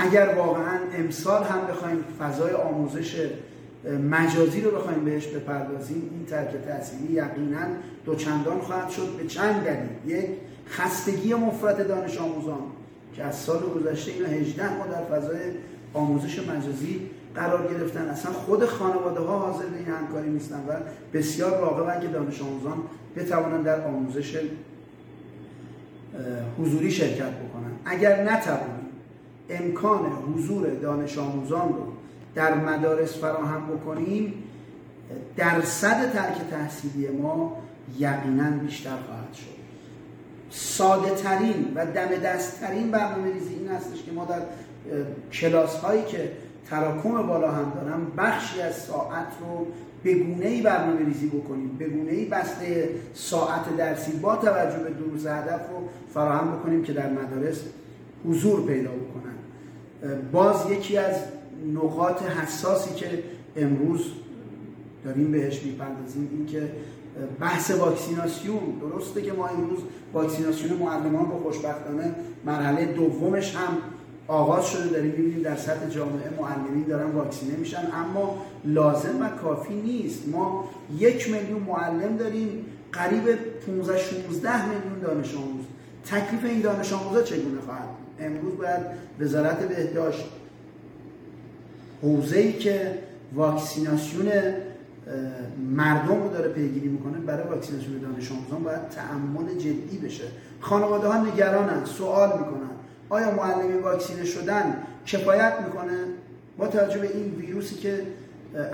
اگر واقعا امسال هم بخوایم فضای آموزش مجازی رو بخوایم بهش بپردازیم این ترک تحصیلی یقینا دوچندان خواهد شد به چند دلیل. یک خستگی مفرط دانش آموزان که از سال گذشته اینا 18 ما در فضای آموزش مجازی قرار گرفتن. اصلا خود خانواده ها حاضر به این همکاری نیستن و بسیار راغبن که دانش آموزان بتوانند در آموزش حضوری شرکت بکنن. اگر نتوانیم امکان حضور دانش آموزان رو در مدارس فراهم بکنیم درصد ترک تحصیلی ما یقینا بیشتر خواهد شد. ساده ترین و دم دست ترین برنامه ریزی این هستش که ما در کلاس هایی که تراکم بالا هم دارن بخشی از ساعت رو به گونه ای برنامه ریزی بکنیم. به گونه ای بسته ساعت درسی با توجه به دروس هدف رو فراهم بکنیم که در مدارس حضور پیدا بکنن. باز یکی از نقاط حساسی که امروز داریم بهش می‌پردازیم این که بحث واکسیناسیون. درسته که ما امروز واکسیناسیون معلمان رو خوشبختانه مرحله دومش هم آغاز شده داریم ببینیم در سطح جامعه معلمین دارن واکسینه میشن اما لازم و کافی نیست. ما یک میلیون معلم داریم قریب 15 16 میلیون دانش آموز. تکلیف این دانش آموزا چگونه خواهد امروز باید وزارت بهداشت حوزه‌ای که واکسیناسیون مردم رو داره پیگیری می‌کنه برای واکسیناسیون دانش آموزان باید تعمل جدی بشه. خانواده ها نگرانن سوال می‌کنن. آیا معلمی واکسینه شدن کفایت می‌کنه؟ با توجه به این ویروسی که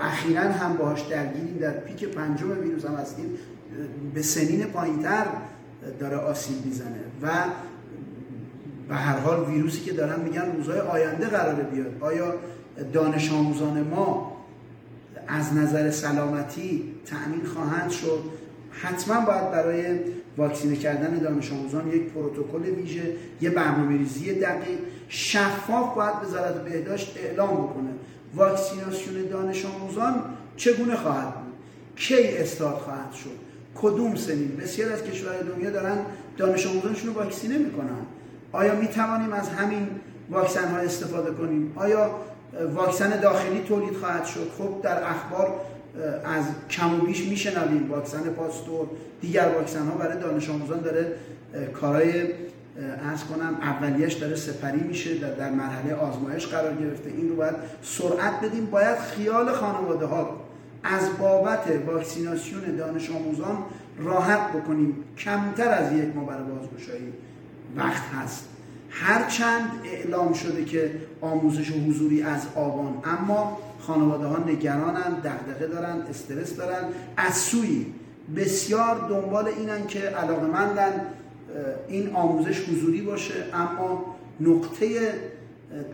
اخیرا هم باهاش درگیریم در پیک پنجم ویروس هم هستیم به سنین پایینتر داره آسیب می‌زنه و به هر حال ویروسی که دارن میگن روزهای آینده قراره بیاد. آیا دانش آموزان ما از نظر سلامتی تأمین خواهند شد؟ حتما باید برای واکسینه کردن دانش آموزان یک پروتکل ویژه یه برنامه ریزی دقیق. شفاف باید وزارت بهداشت اعلام بکنه. واکسیناسیون دانش آموزان چگونه خواهد بود؟ کی استارت خواهد شد؟ کدوم سنین؟ بسیار از کشورهای دنیا دارن دانش آموزانشون رو واکسینه می‌کنن. آیا می توانیم از همین واکسن ها استفاده کنیم؟ آیا واکسن داخلی تولید خواهد شد؟ خب در اخبار از کم و بیش میشنویم. واکسن پاستور دیگر واکسن ها برای دانش آموزان داره کارهای از کنم اولیش داره سپری میشه در, در مرحله آزمایش قرار گرفته. این رو باید سرعت بدیم. باید خیال خانواده ها از بابت واکسیناسیون دانش آموزان راحت بکنیم. کمتر از یک ماه برای بازگشایی. وقت هست. هرچند اعلام شده که آموزش و حضوری از آبان اما خانواده ها نگرانن دغدغه دارن استرس دارن. از سوی بسیار دنبال اینن که علاقمندن این آموزش حضوری باشه. اما نقطه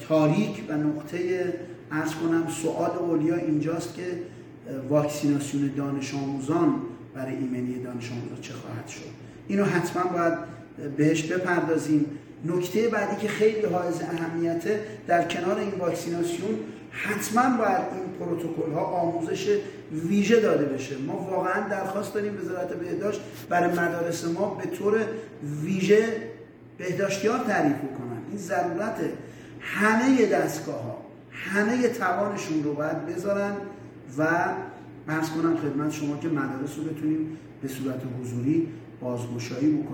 تاریک و نقطه ارز کنم سوال اولیا اینجاست که واکسیناسیون دانش آموزان برای ایمنی دانش آموزان چه خواهد شد؟ اینو حتما باید بهش بپردازیم. نکته بعدی که خیلی حائز اهمیته در کنار این واکسیناسیون حتما باید این پروتکل ها آموزش ویژه داده بشه. ما واقعا درخواست داریم وزارت بهداشت برای مدارس ما به طور ویژه بهداشتیار تعریف کنن این ضرورت همه دستگاه ها همه توانشون رو باید بذارن و مرز کنم خدمت شما که مدارس رو بتونیم به صورت حضوری بازگشایی بکنیم.